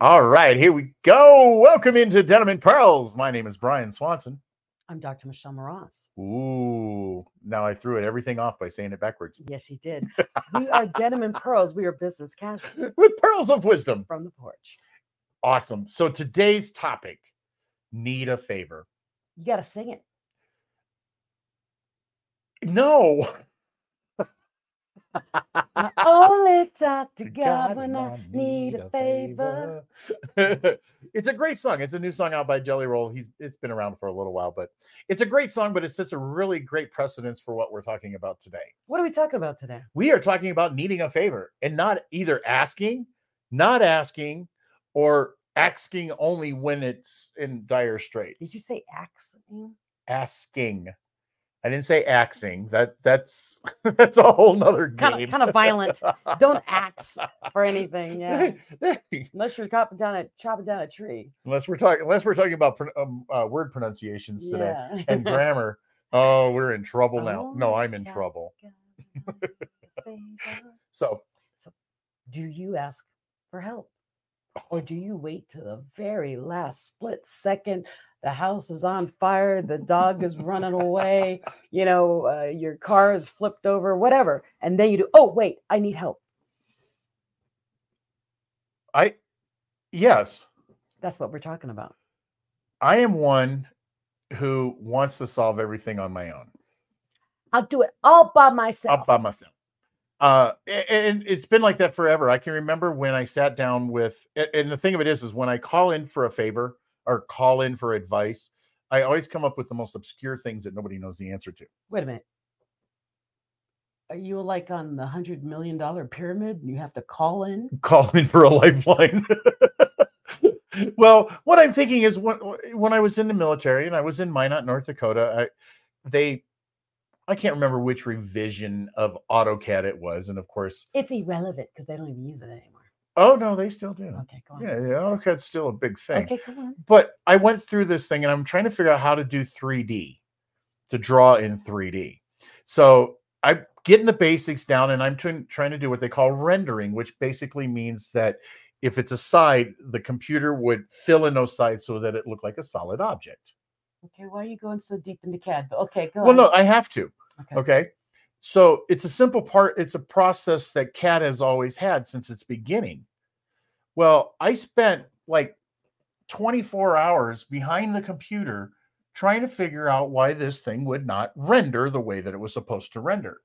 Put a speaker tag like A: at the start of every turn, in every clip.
A: All right, here we go. Welcome into Denim and Pearls. My name is Brian Swanson.
B: I'm Dr. Michelle Mras.
A: Ooh, now I threw it everything off by saying it backwards.
B: Yes, he did. we are Denim and Pearls. We are business casual
A: With pearls of wisdom.
B: from the porch.
A: Awesome. So today's topic need a favor.
B: You got to sing it.
A: No.
B: I only talk to God when I need a favor.
A: it's a great song. It's a new song out by Jelly Roll. He's it's been around for a little while, but it's a great song, but it sets a really great precedence for what we're talking about today.
B: What are we talking about today?
A: We are talking about needing a favor and not either asking, not asking, or asking only when it's in dire straits.
B: Did you say axing?
A: asking? I didn't say axing. That that's that's a whole nother game.
B: Kind of, kind of violent. Don't axe for anything. Yeah. Unless you're chopping down a chopping down a tree.
A: unless we're talking unless we're talking about um, uh, word pronunciations today
B: Yeah.
A: and grammar. Oh, we're in trouble now. No, I'm in trouble.
B: God when I need a favor.
A: So
B: Do you ask for help? Or do you wait to the very last split second? The house is on fire, the dog is running away, you know, uh, your car is flipped over, whatever. And then you do, oh, wait, I need help.
A: I yes,
B: That's what we're talking about.
A: I am one who wants to solve everything on my own.
B: I'll do it all by myself.
A: up by myself. Uh, and it's been like that forever. I can remember when I sat down with, and the thing of it is, is when I call in for a favor or call in for advice, I always come up with the most obscure things that nobody knows the answer to.
B: Wait a minute. Are you like on the hundred million dollar pyramid and you have to call in?
A: Call in for a lifeline. well, what I'm thinking is when when I was in the military and I was in Minot, North Dakota, I, they, I can't remember which revision of AutoCAD it was, and of course,
B: It's irrelevant because they don't even use it anymore.
A: Oh no, they still do.
B: Okay, go on.
A: Yeah, yeah, AutoCAD's still a big thing.
B: Okay, go on.
A: but I went through this thing and I'm trying to figure out how to do 3D to draw in 3D. So I'm getting the basics down and I'm trying trying to do what they call rendering, which basically means that if it's a side, the computer would fill in those sides so that it looked like a solid object.
B: Okay, why are you going so deep into CAD? But okay, go on.
A: Well,
B: on.
A: no, I have to.
B: Okay.
A: Okay. So it's a simple part, it's a process that CAD has always had since its beginning. Well, I spent like 24 hours behind the computer trying to figure out why this thing would not render the way that it was supposed to render.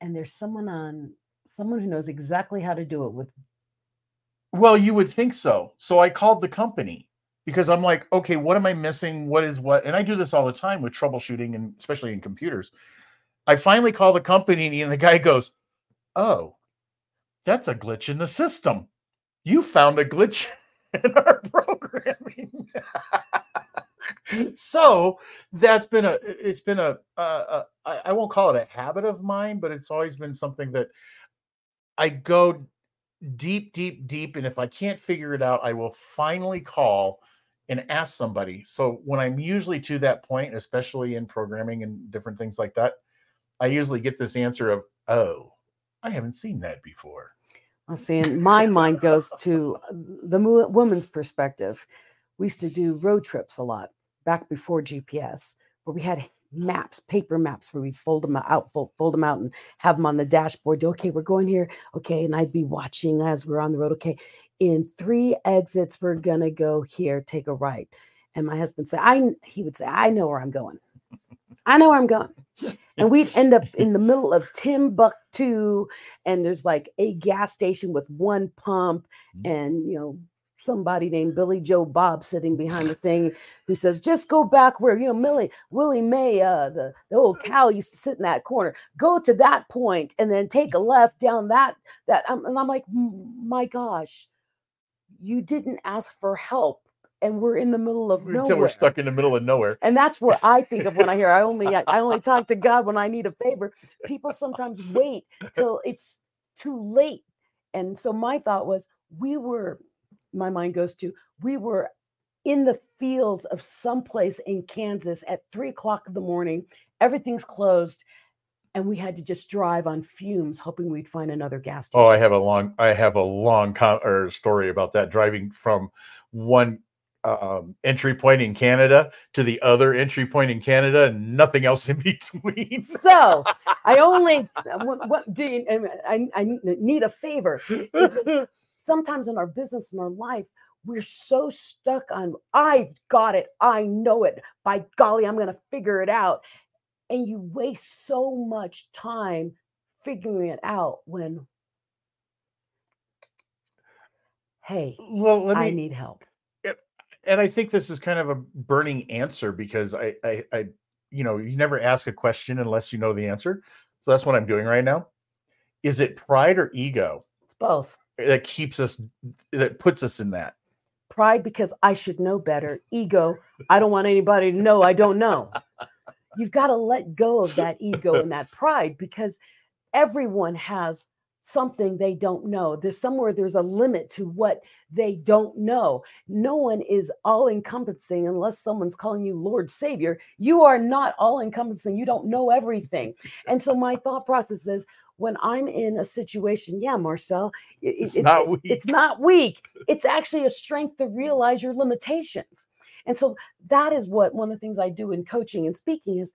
B: and there's someone on someone who knows exactly how to do it with
A: Well, you would think so. So I called the company because I'm like, okay, what am I missing? What is what? And I do this all the time with troubleshooting and especially in computers. I finally call the company and the guy goes, Oh, that's a glitch in the system. You found a glitch in our programming. so that's been a it's been a, a, a I I won't call it a habit of mine, but it's always been something that I go deep, deep, deep. And if I can't figure it out, I will finally call and ask somebody. So when I'm usually to that point, especially in programming and different things like that, I usually get this answer of, oh, I haven't seen that before.
B: Well, see, and my mind goes to uh, the woman's perspective. We used to do road trips a lot back before GPS, where we had maps, paper maps, where we fold them out, fold, fold them out, and have them on the dashboard. Okay, we're going here. Okay, and I'd be watching as we're on the road. Okay, in three exits, we're gonna go here. Take a right. And my husband said, "I." He would say, "I know where I'm going. I know where I'm going." and we'd end up in the middle of Timbuktu, and there's like a gas station with one pump,
A: Mm.
B: and you know somebody named Billy Joe Bob sitting behind the thing who says, "Just go back where you know Millie Willie Mae, uh, the the old cow used to sit in that corner. Go to that point, and then take a left down that that." Um, and I'm like, "My gosh, you didn't ask for help." And we're in the middle of nowhere.
A: Until we're stuck in the middle of nowhere.
B: And that's what I think of when I hear I only I only talk to God when I need a favor. People sometimes wait till it's too late. And so my thought was we were my mind goes to we were in the fields of someplace in Kansas at three o'clock in the morning. Everything's closed. and we had to just drive on fumes, hoping we'd find another gas station. Oh.
A: I have a long, I have a long com- or story about that driving from one um, entry point in Canada to the other entry point in Canada, and nothing else in between.
B: so I only what, what do you, I, I need a favor. Sometimes in our business in our life, we're so stuck on I got it, I know it. By golly, I'm going to figure it out, and you waste so much time figuring it out when. Hey,
A: well, let me.
B: I need help.
A: And I think this is kind of a burning answer because I, I, I, you know, you never ask a question unless you know the answer. So that's what I'm doing right now. Is it pride or ego
B: It's both.
A: that keeps us, that puts us in that?
B: Pride because I should know better. Ego, I don't want anybody to know I don't know. You've got to let go of that ego and that pride because everyone has something they don't know. There's somewhere there's a limit to what they don't know. No one is all encompassing unless someone's calling you Lord Savior. You are not all encompassing. You don't know everything. And so my thought process is when I'm in a situation, yeah, Marcel, it-
A: It's
B: it-
A: not
B: it-
A: weak.
B: it's not weak. It's actually a strength to realize your limitations. And so that is what one of the things I do in coaching and speaking is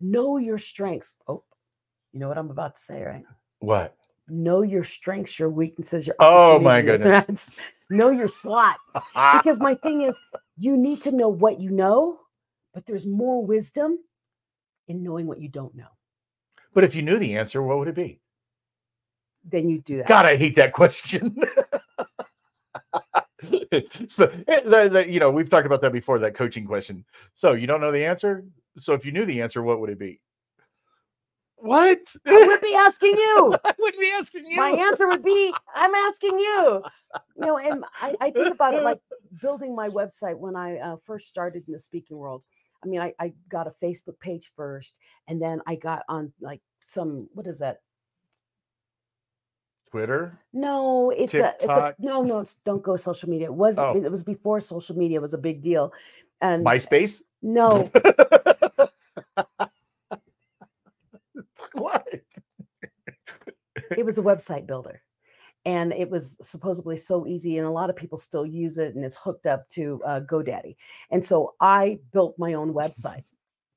B: know your strengths. Oh, you know what I'm about to say, right?
A: What?
B: Know your strengths, your weaknesses, your
A: Oh, my
B: goodness, threats. know your slot. Because my thing is, you need to know what you know, but there's more wisdom in knowing what you don't know.
A: but if you knew the answer, what would it be?
B: Then you do that.
A: God, I hate that question. So, eh, the- the- you know, we've talked about that before. That coaching question. So you don't know the answer. So if you knew the answer, what would it be? What?
B: I would be asking you.
A: I wouldn't be asking you.
B: my answer would be i'm asking you you know and i, I think about it like building my website when i uh, first started in the speaking world i mean I, I got a facebook page first and then i got on like some what is that
A: Twitter.
B: no it's a, it's a no no it's, don't go social media it was
A: Oh.
B: it was before social media was a big deal and
A: MySpace.
B: no
A: what?
B: It was a website builder and it was supposedly so easy and a lot of people still use it and it's hooked up to uh, godaddy and so i built my own website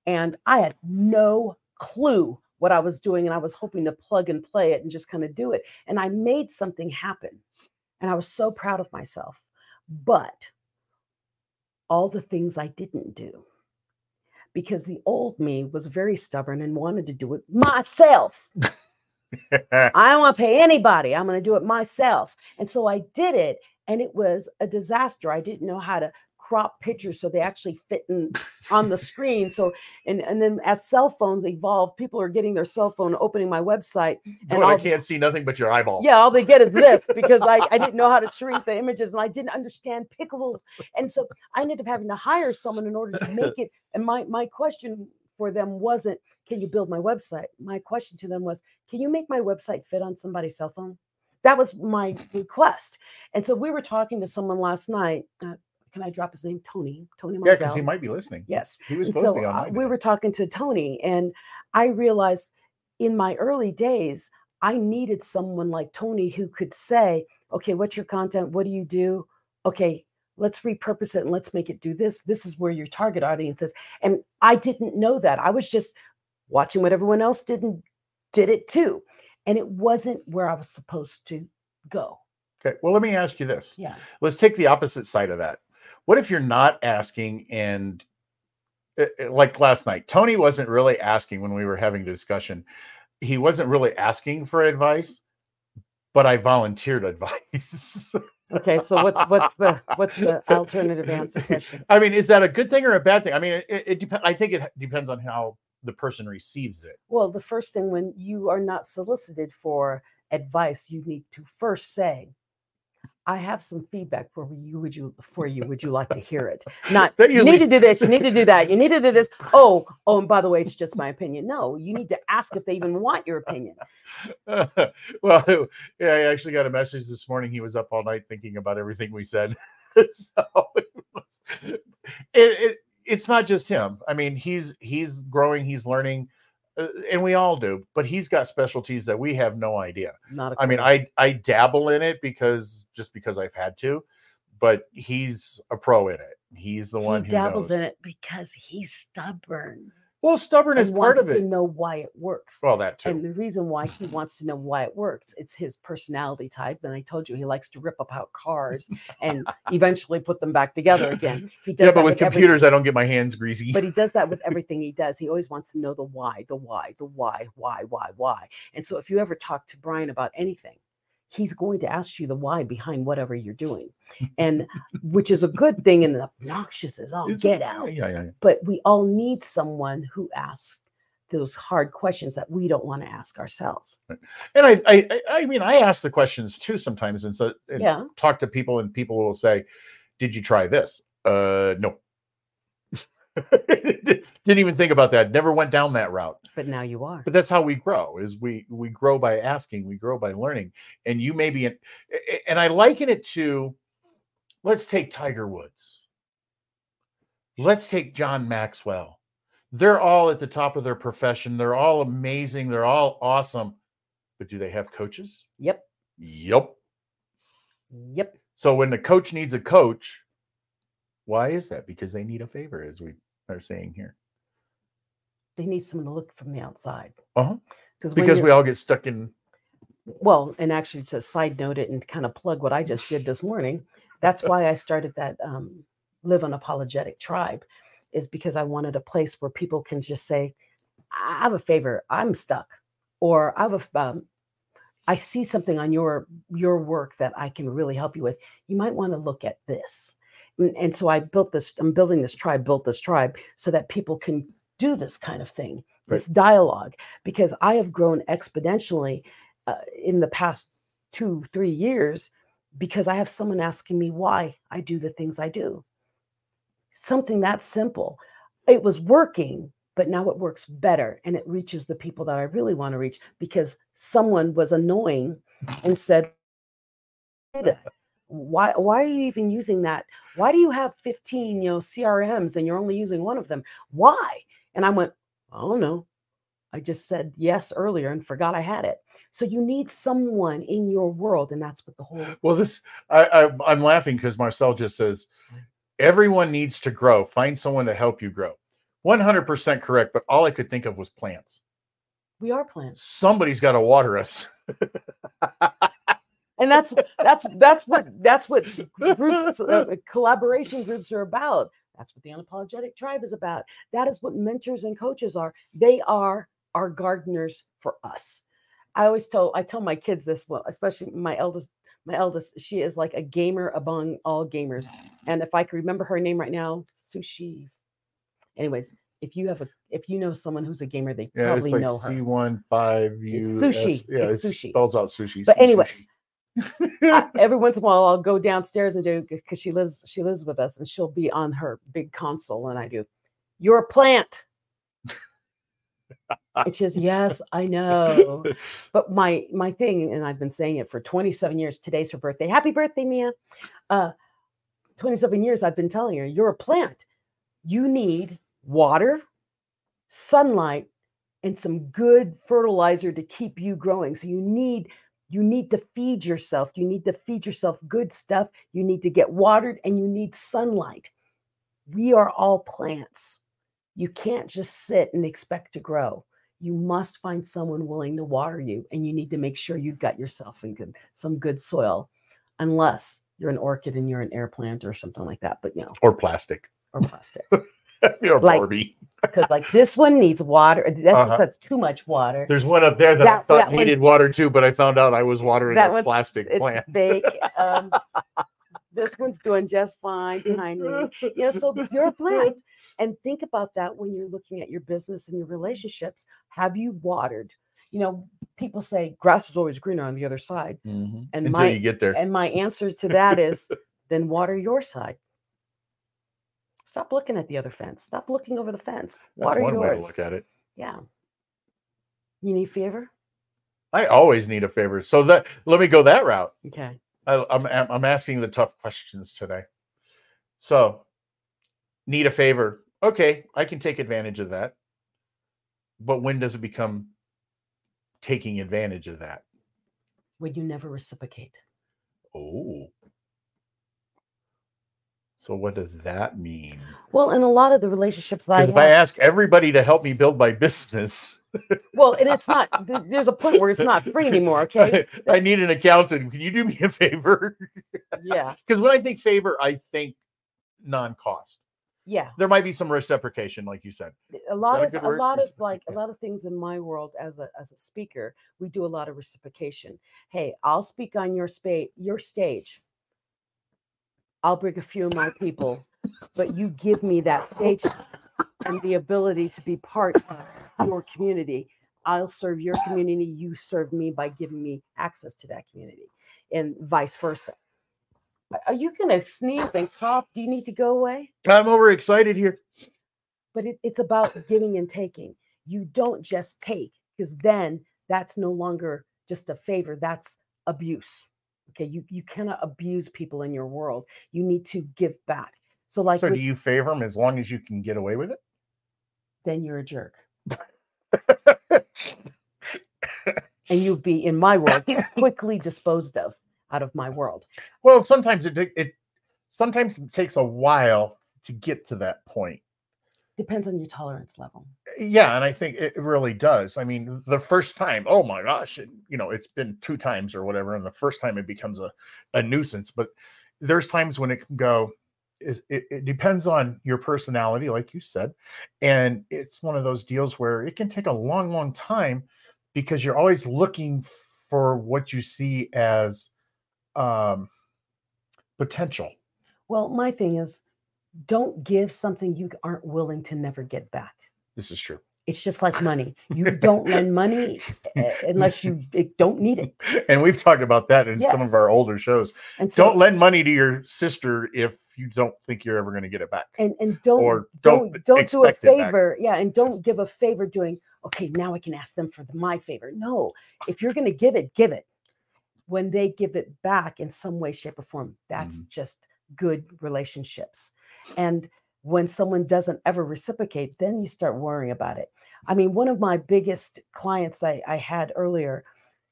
B: and i had no clue what i was doing and i was hoping to plug and play it and just kind of do it and i made something happen and i was so proud of myself but all the things i didn't do because the old me was very stubborn and wanted to do it myself I don't want to pay anybody. I'm going to do it myself. And so I did it, and it was a disaster. I didn't know how to crop pictures so they actually fit in on the screen. So and and then as cell phones evolved, people are getting their cell phone, opening my website, and
A: I can't see nothing but your eyeball.
B: yeah, all they get is this because I, I didn't know how to shrink the images and I didn't understand pixels. And so I ended up having to hire someone in order to make it. And my my question for them wasn't, can you build my website? My question to them was, can you make my website fit on somebody's cell phone? That was my request. And so we were talking to someone last night. Uh, can I drop his name? Tony. Tony
A: Yeah, because he might be listening.
B: Yes.
A: He was supposed to
B: so,
A: be on
B: uh, we were talking to Tony, and I realized in my early days, I needed someone like Tony who could say, okay, what's your content? What do you do? Okay, let's repurpose it and let's make it do this. This is where your target audience is. And I didn't know that. I was just watching what everyone else did and did it too. And it wasn't where I was supposed to go.
A: Okay. Well, let me ask you this.
B: Yeah.
A: Let's take the opposite side of that. What if you're not asking and uh, uh, like last night, Tony wasn't really asking when we were having a discussion. He wasn't really asking for advice, but I volunteered advice.
B: Okay. So what's what's the what's the alternative answer question?
A: I mean, is that a good thing or a bad thing? I mean, it, it, it dep- I think it depends on how the person receives it.
B: Well, the first thing when you are not solicited for advice, you need to first say, I have some feedback for you. Would you for you? Would you like to hear it? Not you need to do this, you need to do that, you need to do this. Oh, oh, and by the way, it's just my opinion. No, you need to ask if they even want your opinion.
A: well, yeah, I actually got a message this morning. He was up all night thinking about everything we said. so it, was- it, it it's not just him. I mean, he's he's growing, he's learning. Uh, and we all do. But he's got specialties that we have no idea.
B: Not a
A: I mean. I I dabble in it because just because I've had to, but he's a pro in it. He's the one
B: he
A: who
B: dabbles
A: knows.
B: in it because he's stubborn.
A: Well, stubborn is part of it.
B: to know why it works.
A: Well, that too.
B: And the reason why he wants to know why it works, it's his personality type. And I told you he likes to rip apart cars and eventually put them back together again. He does
A: yeah, but with computers, I don't get my hands greasy.
B: but he does that with everything he does. He always wants to know the why, the why, the why, why, why, why. And so if you ever talk to Brian about anything, he's going to ask you the why behind whatever you're doing. And which is a good thing and obnoxious as all
A: It's-
B: get out.
A: Yeah, yeah, yeah.
B: But we all need someone who asks those hard questions that we don't want to ask ourselves.
A: And I, I, I- mean, I ask the questions too sometimes, and so and
B: Yeah.
A: talk to people, and people will say, "Did you try this?" Uh, no. Didn't even think about that. Never went down that route.
B: But now you are.
A: But that's how we grow. Is we we grow by asking, we grow by learning. And you may be, in, a- a- and I liken it to, let's take Tiger Woods. Let's take John Maxwell. They're all at the top of their profession. They're all amazing. They're all awesome. But do they have coaches?
B: Yep.
A: Yep.
B: Yep.
A: So when the coach needs a coach, why is that? Because they need a favor, as we are saying here.
B: They need someone to look from the outside.
A: Uh-huh.
B: Because
A: Because we all get stuck in.
B: well, and actually to side note it and kind of plug what I just did this morning, that's why I started that um, Live Unapologetic Tribe, is because I wanted a place where people can just say, I have a favor, I'm stuck, or I have a, um, I see something on your your work that I can really help you with. You might want to look at this. And, so I built this, I'm building this tribe, built this tribe so that people can do this kind of thing,
A: Right.
B: this dialogue, because I have grown exponentially uh, in the past two, three years because I have someone asking me why I do the things I do. Something that simple. It was working, but now it works better and it reaches the people that I really want to reach because someone was annoying and said, "Do that. Why, why are you even using that? Why do you have 15, you know, CRMs and you're only using one of them? Why? And I went, I don't know. I just said yes earlier and forgot I had it. So you need someone in your world, and that's what the whole
A: Well, this I, I I'm laughing because Marcel just says mm. everyone needs to grow. Find someone to help you grow. 100% correct, but all I could think of was plants.
B: we are plants,
A: Somebody's got to water us.
B: and that's that's that's what that's what groups uh, collaboration groups are about. That's what the unapologetic tribe is about. That is what mentors and coaches are. They are our gardeners for us. I always tell I tell my kids this, well, especially my eldest. My eldest, she is like a gamer among all gamers. And if I could remember her name right now, Sushi. Anyways, if you have a if you know someone who's a gamer, they
A: Yeah,
B: probably
A: it's like
B: know her.
A: C15U.
B: sushi.
A: Yeah,
B: It's
A: it
B: sushi.
A: spells out sushi.
B: But anyways,
A: sushi.
B: I- every once in a while I'll go downstairs and do because she lives she lives with us and she'll be on her big console and I do, you're a plant. It's just yes, I know. But my my thing, and I've been saying it for 27 years. Today's her birthday. Happy birthday, Mia. Uh 27 years I've been telling her, you're a plant. You need water, sunlight, and some good fertilizer to keep you growing. So you need you need to feed yourself. You need to feed yourself good stuff. You need to get watered and you need sunlight. We are all plants. You can't just sit and expect to grow. You must find someone willing to water you, and you need to make sure you've got yourself in good, some good soil, unless you're an orchid and you're an air plant or something like that. But you know,
A: or plastic.
B: or plastic,
A: You're
B: Like-
A: Barbie.
B: because like this one needs water. That's,
A: Uh-huh.
B: that's too much water.
A: There's one up there that, I thought
B: that
A: needed water too, but I found out I was watering
B: That
A: a plastic
B: It's
A: plant.
B: fake. Um, this one's doing just fine behind me. you know so you're a plant and think about that when you're looking at your business and your relationships have you watered you know people say grass is always greener on the other side
A: Mhm.
B: and
A: Until
B: my-
A: you get there.
B: and my answer to that is then water your side stop looking at the other fence stop looking over the fence
A: That's
B: water
A: one way to
B: yours
A: look at it.
B: yeah you need favor
A: I always need a favor. So that let me go that route.
B: okay
A: I, I'm I'm I'm asking the tough questions today. So, need a favor? Okay, I can take advantage of that. but when does it become taking advantage of that?
B: When you never reciprocate.
A: Oh. So what does that mean?
B: Well, in a lot of the relationships that I
A: if I ask everybody to help me build my business,
B: well, and it's not. There's a point where it's not free anymore. Okay.
A: I need an accountant. Can you do me a favor?
B: Yeah.
A: Because when I think favor, I think non-cost.
B: Yeah.
A: There might be some reciprocation, like you said.
B: a lot of
A: good
B: a lot of like a lot of things in my world as a as a speaker we do a lot of reciprocation hey i'll speak on your space your stage i'll bring a few of my people but you give me that stage and the ability to be part of your community i'll serve your community you serve me by giving me access to that community and vice versa Are- you going to sneeze and cough do you need to go away
A: I'm overexcited here.
B: but it, it's about giving and taking. You don't just take because then that's no longer just a favor. That's abuse. Okay, you you cannot abuse people in your world. You need to give back. So like
A: so
B: with-
A: do you favor them as long as you can get away with it?
B: then you're a jerk, and you'd be in my world quickly disposed of out of my world.
A: well, sometimes it it sometimes it takes a while to get to that point.
B: Depends on your tolerance level.
A: Yeah, and I think it really does. I mean, the first time, oh my gosh, it- you know, it's been two times or whatever, and the first time it becomes a, a nuisance. But there's times when it can go. It, it depends on your personality, like you said, and it's one of those deals where it can take a long, long time because you're always looking for what you see as um, potential.
B: Well, my thing is, don't give something you aren't willing to never get back.
A: This is true.
B: It's just like money. You don't lend money uh, unless you don't need it.
A: And we've talked about that in some of our older shows.
B: And so
A: don't lend money to your sister if you don't think you're ever going to get it back.
B: and and don't
A: or don't
B: don't don't do a
A: expect it back.
B: favor yeah and don't give a favor doing okay now i can ask them for the, my favor no if you're going to give it give it when they give it back in some way shape or form that's
A: Mm-hmm.
B: just good relationships and when someone doesn't ever reciprocate then you start worrying about it i mean one of my biggest clients i, I had earlier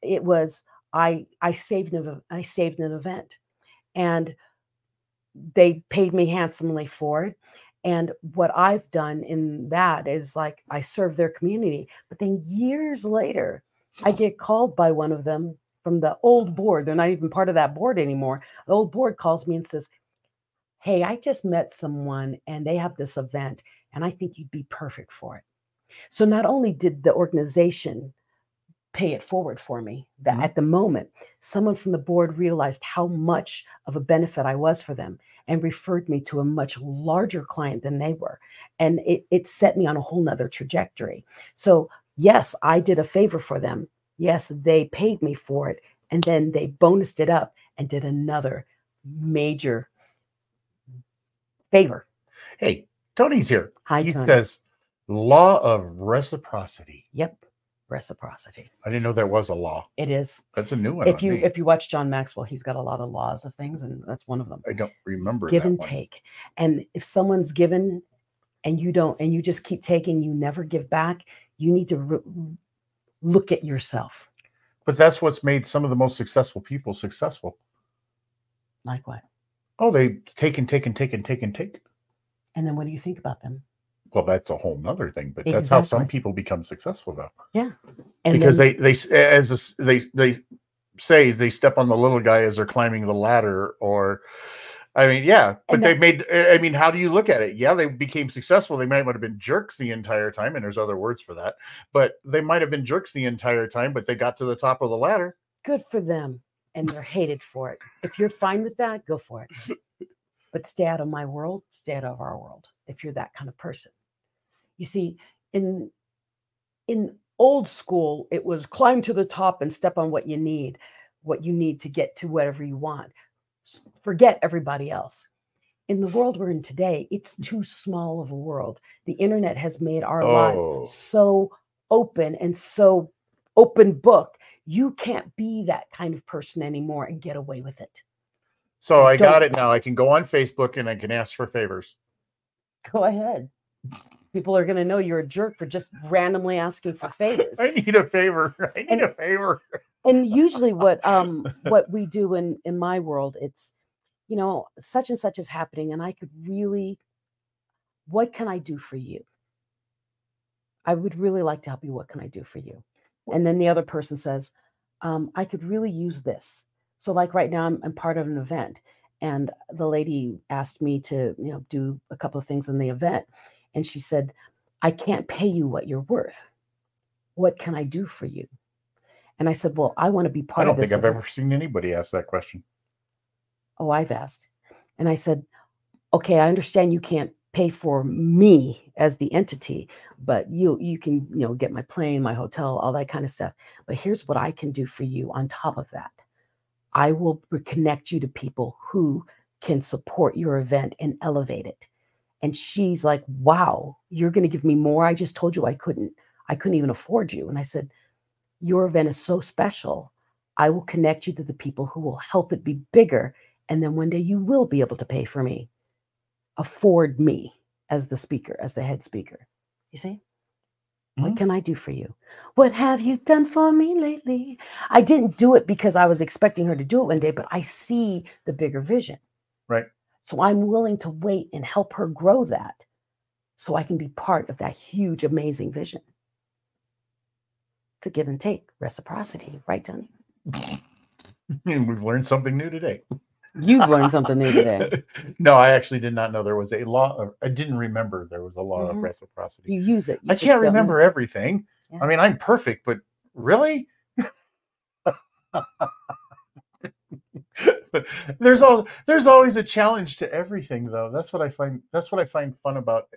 B: it was i i saved an i saved an event and they paid me handsomely for it and what I've done in that is like I serve their community. But then years later, I get called by one of them from the old board. They're not even part of that board anymore. The old board calls me and says, Hey, I just met someone and they have this event, and I think you'd be perfect for it. So not only did the organization pay it forward for me that
A: Mhm.
B: at the moment someone from the board realized how much of a benefit I was for them and referred me to a much larger client than they were. And it, it set me on a whole nother trajectory. So, yes, I did a favor for them. Yes, they paid me for it. And then they bonused it up and did another major favor.
A: Hey, Tony's here.
B: Hi,
A: he
B: Tony.
A: says law of reciprocity.
B: Yep, reciprocity.
A: I didn't know there was a law.
B: It is.
A: That's a new one.
B: If you
A: me.
B: if you watch John Maxwell, he's got a lot of laws of things, and that's one of them.
A: I don't remember
B: give and
A: one.
B: take. And if someone's given and you don't, and you just keep taking, you never give back, you need to re- look at yourself.
A: But that's what's made some of the most successful people successful.
B: Like what?
A: Oh, they take and take and take and take and take.
B: And then what do you think about them?
A: Well, that's a whole nother thing. But that's how some people become successful, though,
B: And
A: because
B: then,
A: they they as a they they say they step on the little guy as they're climbing the ladder, or I mean, yeah. But they've made. I mean, how do you look at it? Yeah, they became successful. They might have been jerks the entire time, and there's other words for that. But they might have been jerks the entire time, but they got to the top of the ladder.
B: good for them. And they're hated for it. If you're fine with that, go for it. But stay out of my world, stay out of our world if you're that kind of person. You see, in in old school, it was climb to the top and step on what you need, what you need to get to whatever you want. Forget everybody else. In the world we're in today, it's too small of a world. The internet has made our
A: Oh.
B: lives so open and so open book. You can't be that kind of person anymore and get away with it.
A: So,
B: So
A: I got it now. I can go on Facebook and I can ask for favors.
B: Go ahead. People are going to know you're a jerk for just randomly asking for favors.
A: I need a favor. I need
B: And-
A: a favor.
B: and usually what um what we do in in my world it's you know such and such is happening and i could really what can i do for you i would really like to help you what can i do for you and then the other person says um, i could really use this so like right now I'm, I'm part of an event and the lady asked me to you know do a couple of things in the event and she said i can't pay you what you're worth what can i do for you and I said, Well, I want to be part of this.
A: I don't think I've
B: event."
A: ever seen anybody ask that question.
B: Oh, I've asked. And I said, Okay, I understand you can't pay for me as the entity, but you you can, you know, get my plane, my hotel, all that kind of stuff. But here's what I can do for you on top of that. I will re- connect you to people who can support your event and elevate it. And she's like, Wow, you're gonna give me more. I just told you I couldn't, I couldn't even afford you. And I said, Your event is so special. I will connect you to the people who will help it be bigger. And then one day you will be able to pay for me, afford me as the speaker, as the head speaker. You see? What
A: Mhm.
B: can I do for you? What have you done for me lately? I didn't do it because I was expecting her to do it one day, but I see the bigger vision.
A: Right.
B: So I'm willing to wait and help her grow that so I can be part of that huge, amazing vision. It's a give and take, reciprocity, right, Tony?
A: We've learned something new today.
B: You've learned something new today.
A: no, I actually did not know there was a law. Of, I didn't remember there was a law of
B: Mhm.
A: reciprocity.
B: You use it. you
A: I can't
B: don't know.
A: remember everything.
B: Yeah.
A: I mean, I'm perfect, but really? there's all there's always a challenge to everything though. That's what I find that's what I find fun about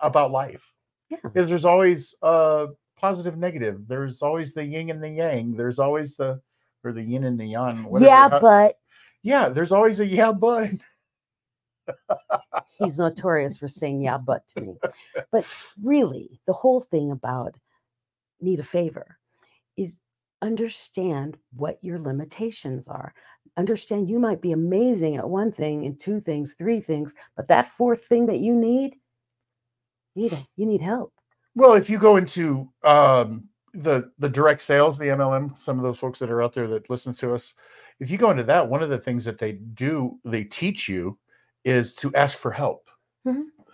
A: about life.
B: Yeah.
A: Is there's always uh positive negative. There's always the yin and the yang. There's always the or the yin and the yang. whatever-
B: Yeah, but
A: yeah, there's always a yeah, but.
B: He's notorious for saying yeah but to me. But really the whole thing about need a favor is understand what your limitations are. Understand you might be amazing at one thing and two things three things but that fourth thing that you need you need you need help.
A: Well, if you go into um, the the direct sales, the MLM, some of those folks that are out there that listen to us, if you go into that, one of the things that they do, they teach you, is to ask for help.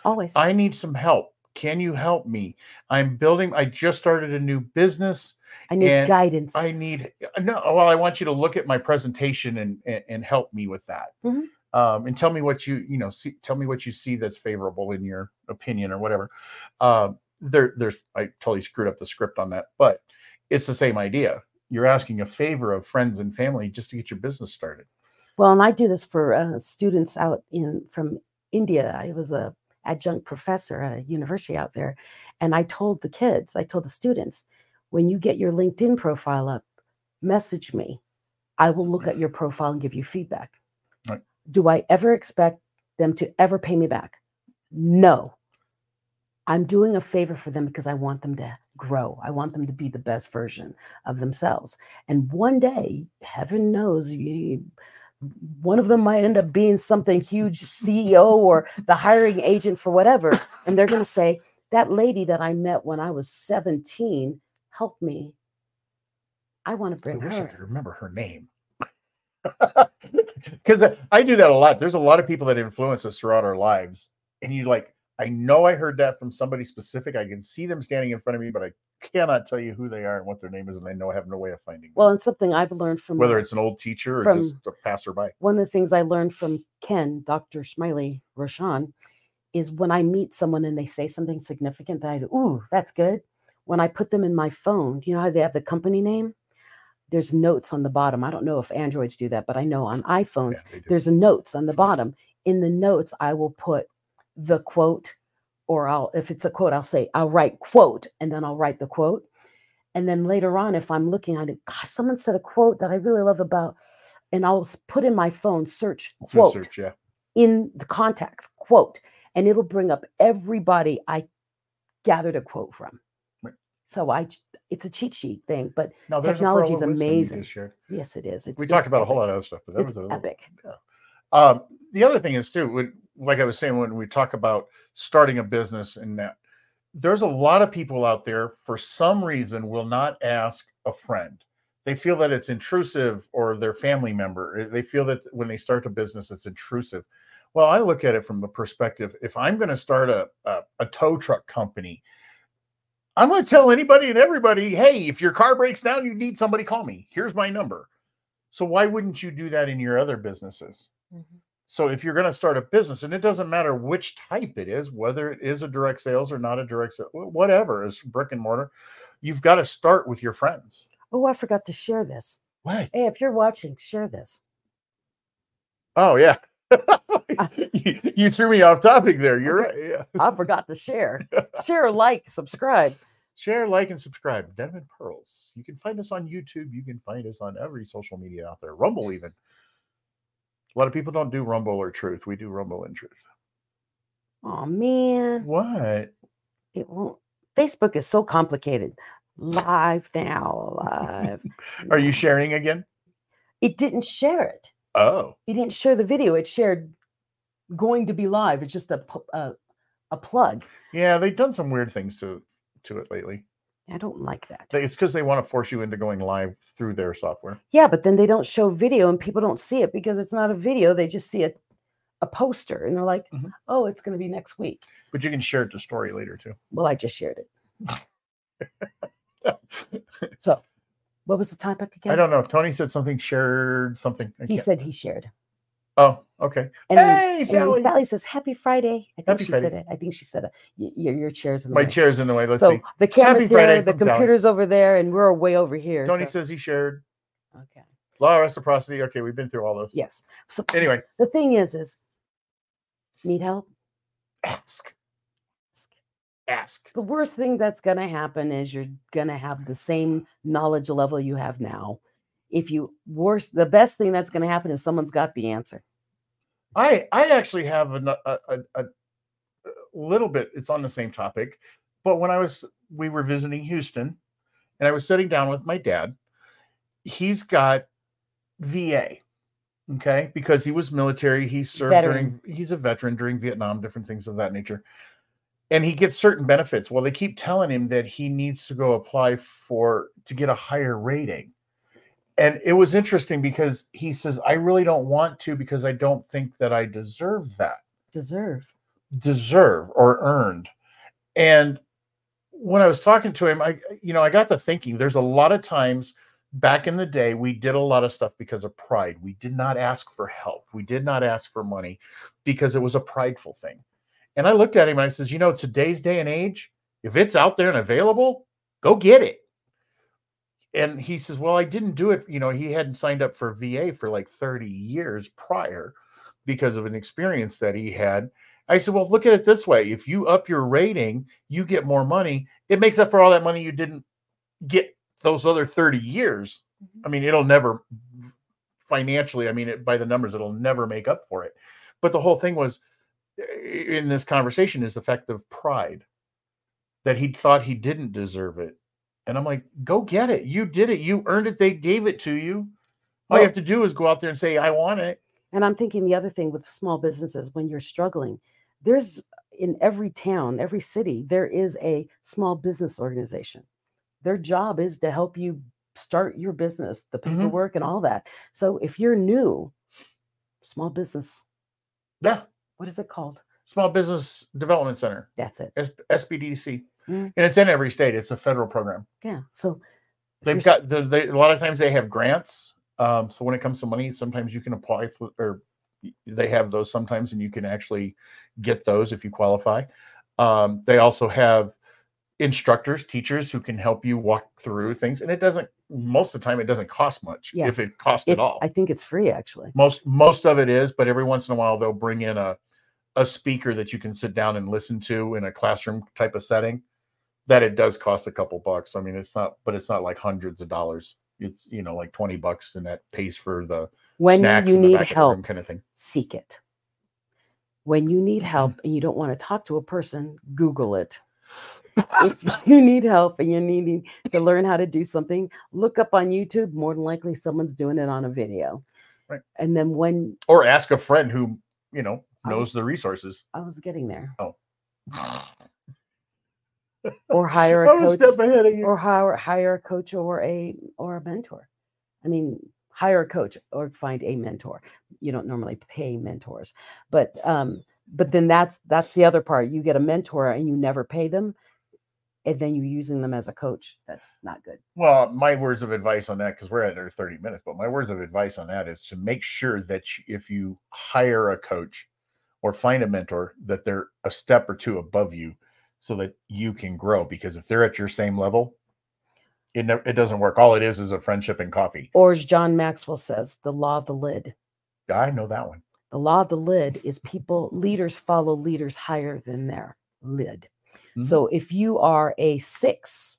B: always
A: I need some help. Can you help me? I'm building. I just started a new business.
B: i need guidance
A: I need no. Well, I want you to look at my presentation and and, and help me with that.
B: Mhm.
A: Um, and tell me what you you know see. Tell me what you see that's favorable in your opinion or whatever. Um, there, there's I totally screwed up the script on that, but it's the same idea. You're asking a favor of friends and family just to get your business started.
B: Well, and I do this for uh, students out in from India. I was a adjunct professor at a university out there, and I told the kids, I told the students, when you get your LinkedIn profile up, message me. I will look at your profile and give you feedback.
A: Right.
B: Do I ever expect them to ever pay me back? No. I'm doing a favor for them because I want them to grow. I want them to be the best version of themselves. And one day, heaven knows, you, one of them might end up being something huge CEO or the hiring agent for whatever. And they're going to say, That lady that I met when I was 17 helped me. I want to bring I
A: wish I
B: her.
A: could remember her name. Because I do that a lot. There's a lot of people that influence us throughout our lives. And you like, I know I heard that from somebody specific. I can see them standing in front of me, but I cannot tell you who they are and what their name is. And I know I have no way of finding them.
B: Well, and something I've learned from
A: whether it's an old teacher or just a passerby.
B: one of the things I learned from Ken, Dr. Smiley Roshan, is when I meet someone and they say something significant that I do, ooh, that's good. When I put them in my phone, you know how they have the company name? There's notes on the bottom. I don't know if Androids do that, but I know on iPhones,
A: Yeah,
B: there's notes on the bottom. In the notes, I will put the quote, or I'll, if it's a quote, I'll say, I'll write quote, and then I'll write the quote. And then later on, if I'm looking at it, gosh, someone said a quote that I really love about, and I'll put in my phone, search quote
A: search, yeah.
B: in the contacts, quote, and it'll bring up everybody I gathered a quote from.
A: Right.
B: So I it's a cheat sheet thing, but
A: No,
B: technology is
A: pearl of wisdom you
B: amazing. yes, it is. It's,
A: We talked
B: it's
A: about a whole lot of other stuff, but that
B: It's
A: was a
B: epic.
A: Um, the other thing is too, like I was saying, when we talk about starting a business and that, there's a lot of people out there for some reason will not ask a friend. They feel that it's intrusive or their family member eh, they feel that when they start a business it's intrusive. Well i look at it from the perspective if i'm going to start a, a, a tow truck company i'm going to tell anybody and everybody hey if your car breaks down you need somebody call me. Here's my number. So why wouldn't you do that in your other businesses?
B: Mhm.
A: So if you're going to start a business, and it doesn't matter which type it is, whether it is a direct sales or not a direct sale, whatever is brick and mortar, you've got to start with your friends.
B: Oh, I forgot to share this.
A: Why?
B: Hey, if you're watching, share this.
A: Oh yeah. Ah. you, you threw me off topic there. You're right. Yeah.
B: I forgot to share. share, like, subscribe.
A: Share, like, and subscribe. Denim and Pearls. You can find us on YouTube. You can find us on every social media out there. Rumble even. A lot of people don't do Rumble or Truth. We do Rumble and Truth.
B: Oh man,
A: What?
B: it won't. Facebook is so complicated. Live now, live.
A: Are you sharing again?
B: It didn't share it.
A: Oh.
B: It didn't share the video. It shared going to be live. It's just a a, uh, a plug.
A: Yeah, they've done some weird things to to it lately.
B: I don't like that.
A: It's because they want to force you into going live through their software.
B: Yeah, but then they don't show video and people don't see it because it's not a video. They just see a, a poster and they're like,
A: Mhm.
B: oh, it's going to be next week.
A: But you can share it to story later too.
B: Well, I just shared it. So, what was the topic again?
A: I don't know. Tony said something shared something. I
B: He
A: can't-
B: said he shared.
A: Oh, okay.
B: And
A: hey,
B: and then
A: Sally.
B: Sally says, "Happy Friday." I think
A: Happy
B: she
A: Friday.
B: said it. I think she said it. Y- Your your chairs in the
A: My
B: way.
A: My chair's in the way. Let's
B: so
A: see.
B: the camera's
A: Happy Friday
B: the
A: from Sally.
B: computer's over there, and we're way over here.
A: Tony
B: so-
A: says he shared.
B: "Okay,
A: Law of reciprocity. Okay, we've been through all those.
B: yes." So
A: Anyway,
B: the thing is, is need help.
A: ask.
B: Ask.
A: Ask.
B: The worst thing that's going to happen is you're going to have the same knowledge level you have now. If you worse, the best thing that's going to happen is someone's got the answer.
A: I I actually have a, a, a, little bit. It's on the same topic, but when I was we were visiting Houston, and I was sitting down with my dad. He's got VA, okay, because he was military. He served
B: Veteran.
A: during. He's a veteran during Vietnam, different things of that nature, and he gets certain benefits. Well, they keep telling him that he needs to go apply for to get a higher rating and it was interesting because he says i really don't want to because i don't think that i deserve that.
B: Deserve.
A: deserve or earned. And when i was talking to him i you know i got to thinking there's a lot of times back in the day we did a lot of stuff because of pride. We did not ask for help. We did not ask for money because it was a prideful thing. And i looked at him and i says you know today's day and age if it's out there and available go get it and he says well i didn't do it you know he hadn't signed up for va for like 30 years prior because of an experience that he had. I said well look at it this way. If you up your rating you get more money. It makes up for all that money you didn't get those other 30 years. Mm-hmm. I mean it'll never financially i mean it, by the numbers it'll never make up for it. But the whole thing was eh, in this conversation is the fact of pride that he thought he didn't deserve it and I'm like, go get it. You did it. You earned it. They gave it to you. All
B: Well-
A: you have to do is go out there and say, I want it.
B: And I'm thinking the other thing with small businesses when you're struggling, there's in every town, every city, there is a small business organization. Their job is to help you start your business, the
A: Mhm.
B: paperwork and all that. So if you're new, small business,
A: Yeah.
B: what is it called?
A: Small Business Development Center,
B: That's it.
A: S- SBDC.
B: Mm.
A: And it's in every state. It's a federal program.
B: Yeah. So
A: They've got the, they, a lot of times they have grants. Um, so when it comes to money, sometimes you can apply for, or they have those sometimes, and you can actually get those if you qualify. Um, they also have instructors, teachers who can help you walk through things, and it doesn't. Most of the time, it doesn't cost much
B: Yeah.
A: if it costs
B: if-
A: at all.
B: I think it's free actually.
A: most most of it is, but every once in a while they'll bring in a a speaker that you can sit down and listen to in a classroom type of setting. That it does cost a couple bucks. I mean, it's not, but it's not like hundreds of dollars. It's you know like twenty bucks, and that pays for the
B: When
A: snacks
B: you need
A: back of the
B: help,
A: kind of thing.
B: seek it. When you need help and you don't want to talk to a person, Google it. if you need help and you're needing to learn how to do something, look up on YouTube. More than likely, someone's doing it on a video.
A: Right.
B: And then when
A: Or ask a friend who you know knows the resources.
B: I was getting there,
A: Oh,
B: or hire a coach
A: step ahead of you.
B: or hire hire a coach or a or a mentor. I mean, hire a coach or find a mentor. You don't normally pay mentors, but um, but then that's that's the other part. You get a mentor and you never pay them, and then you're using them as a coach. That's not good.
A: Well, my words of advice on that, because we're at our 30 minutes, but my words of advice on that is to make sure that if you hire a coach or find a mentor, that they're a step or two above you so that you can grow. Because if they're at your same level, it, never, it doesn't work. All it is is a friendship and coffee.
B: Or as John Maxwell says, the law of the lid.
A: I know that one.
B: The law of the lid is people leaders follow leaders higher than their lid.
A: Mhm.
B: So if you are a six,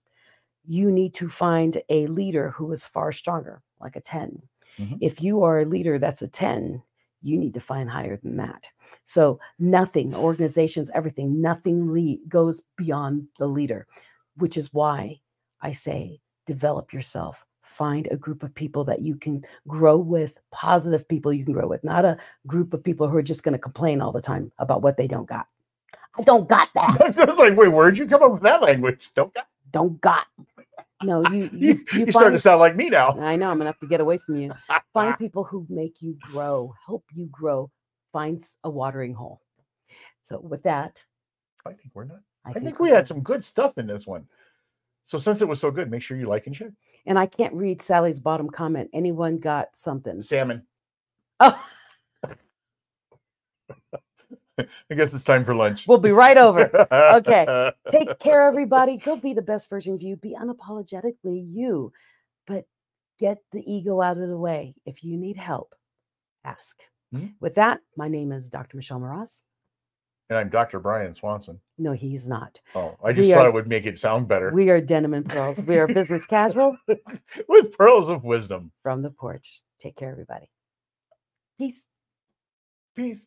B: you need to find a leader who is far stronger, like a 10.
A: Mhm.
B: If you are a leader that's a 10, you need to find higher than that. So nothing, organizations, everything, nothing le- goes beyond the leader, which is why I say develop yourself. Find a group of people that you can grow with, positive people you can grow with, not a group of people who are just going to complain all the time about what they don't got. I don't got that.
A: I was like, wait, where'd you come up with that language? Don't got.
B: Don't got. No, you
A: you,
B: you,
A: you, starting to sound like me now.
B: I know I'm gonna have to get away from you. Find people who make you grow, help you grow. Find a watering hole. So with that,
A: I think we're not.
B: I,
A: I think
B: we're
A: we had some good stuff in this one. So since it was so good, make sure you like and share.
B: And I can't read Sally's bottom comment. Anyone got something?
A: Salmon.
B: Oh,
A: I guess it's time for lunch.
B: we'll be right over. Okay. Take care, everybody. Go be the best version of you. Be unapologetically you, but get the ego out of the way. If you need help, ask.
A: Mhm.
B: With that, my name is Dr. Michelle Mras.
A: And I'm Dr. Brian Swanson.
B: No, he's not.
A: Oh, I just
B: We
A: thought
B: are-
A: it would make it sound better.
B: We are Denim and Pearls. We are business casual
A: With pearls of wisdom.
B: from the porch. Take care, everybody. Peace.
A: Peace.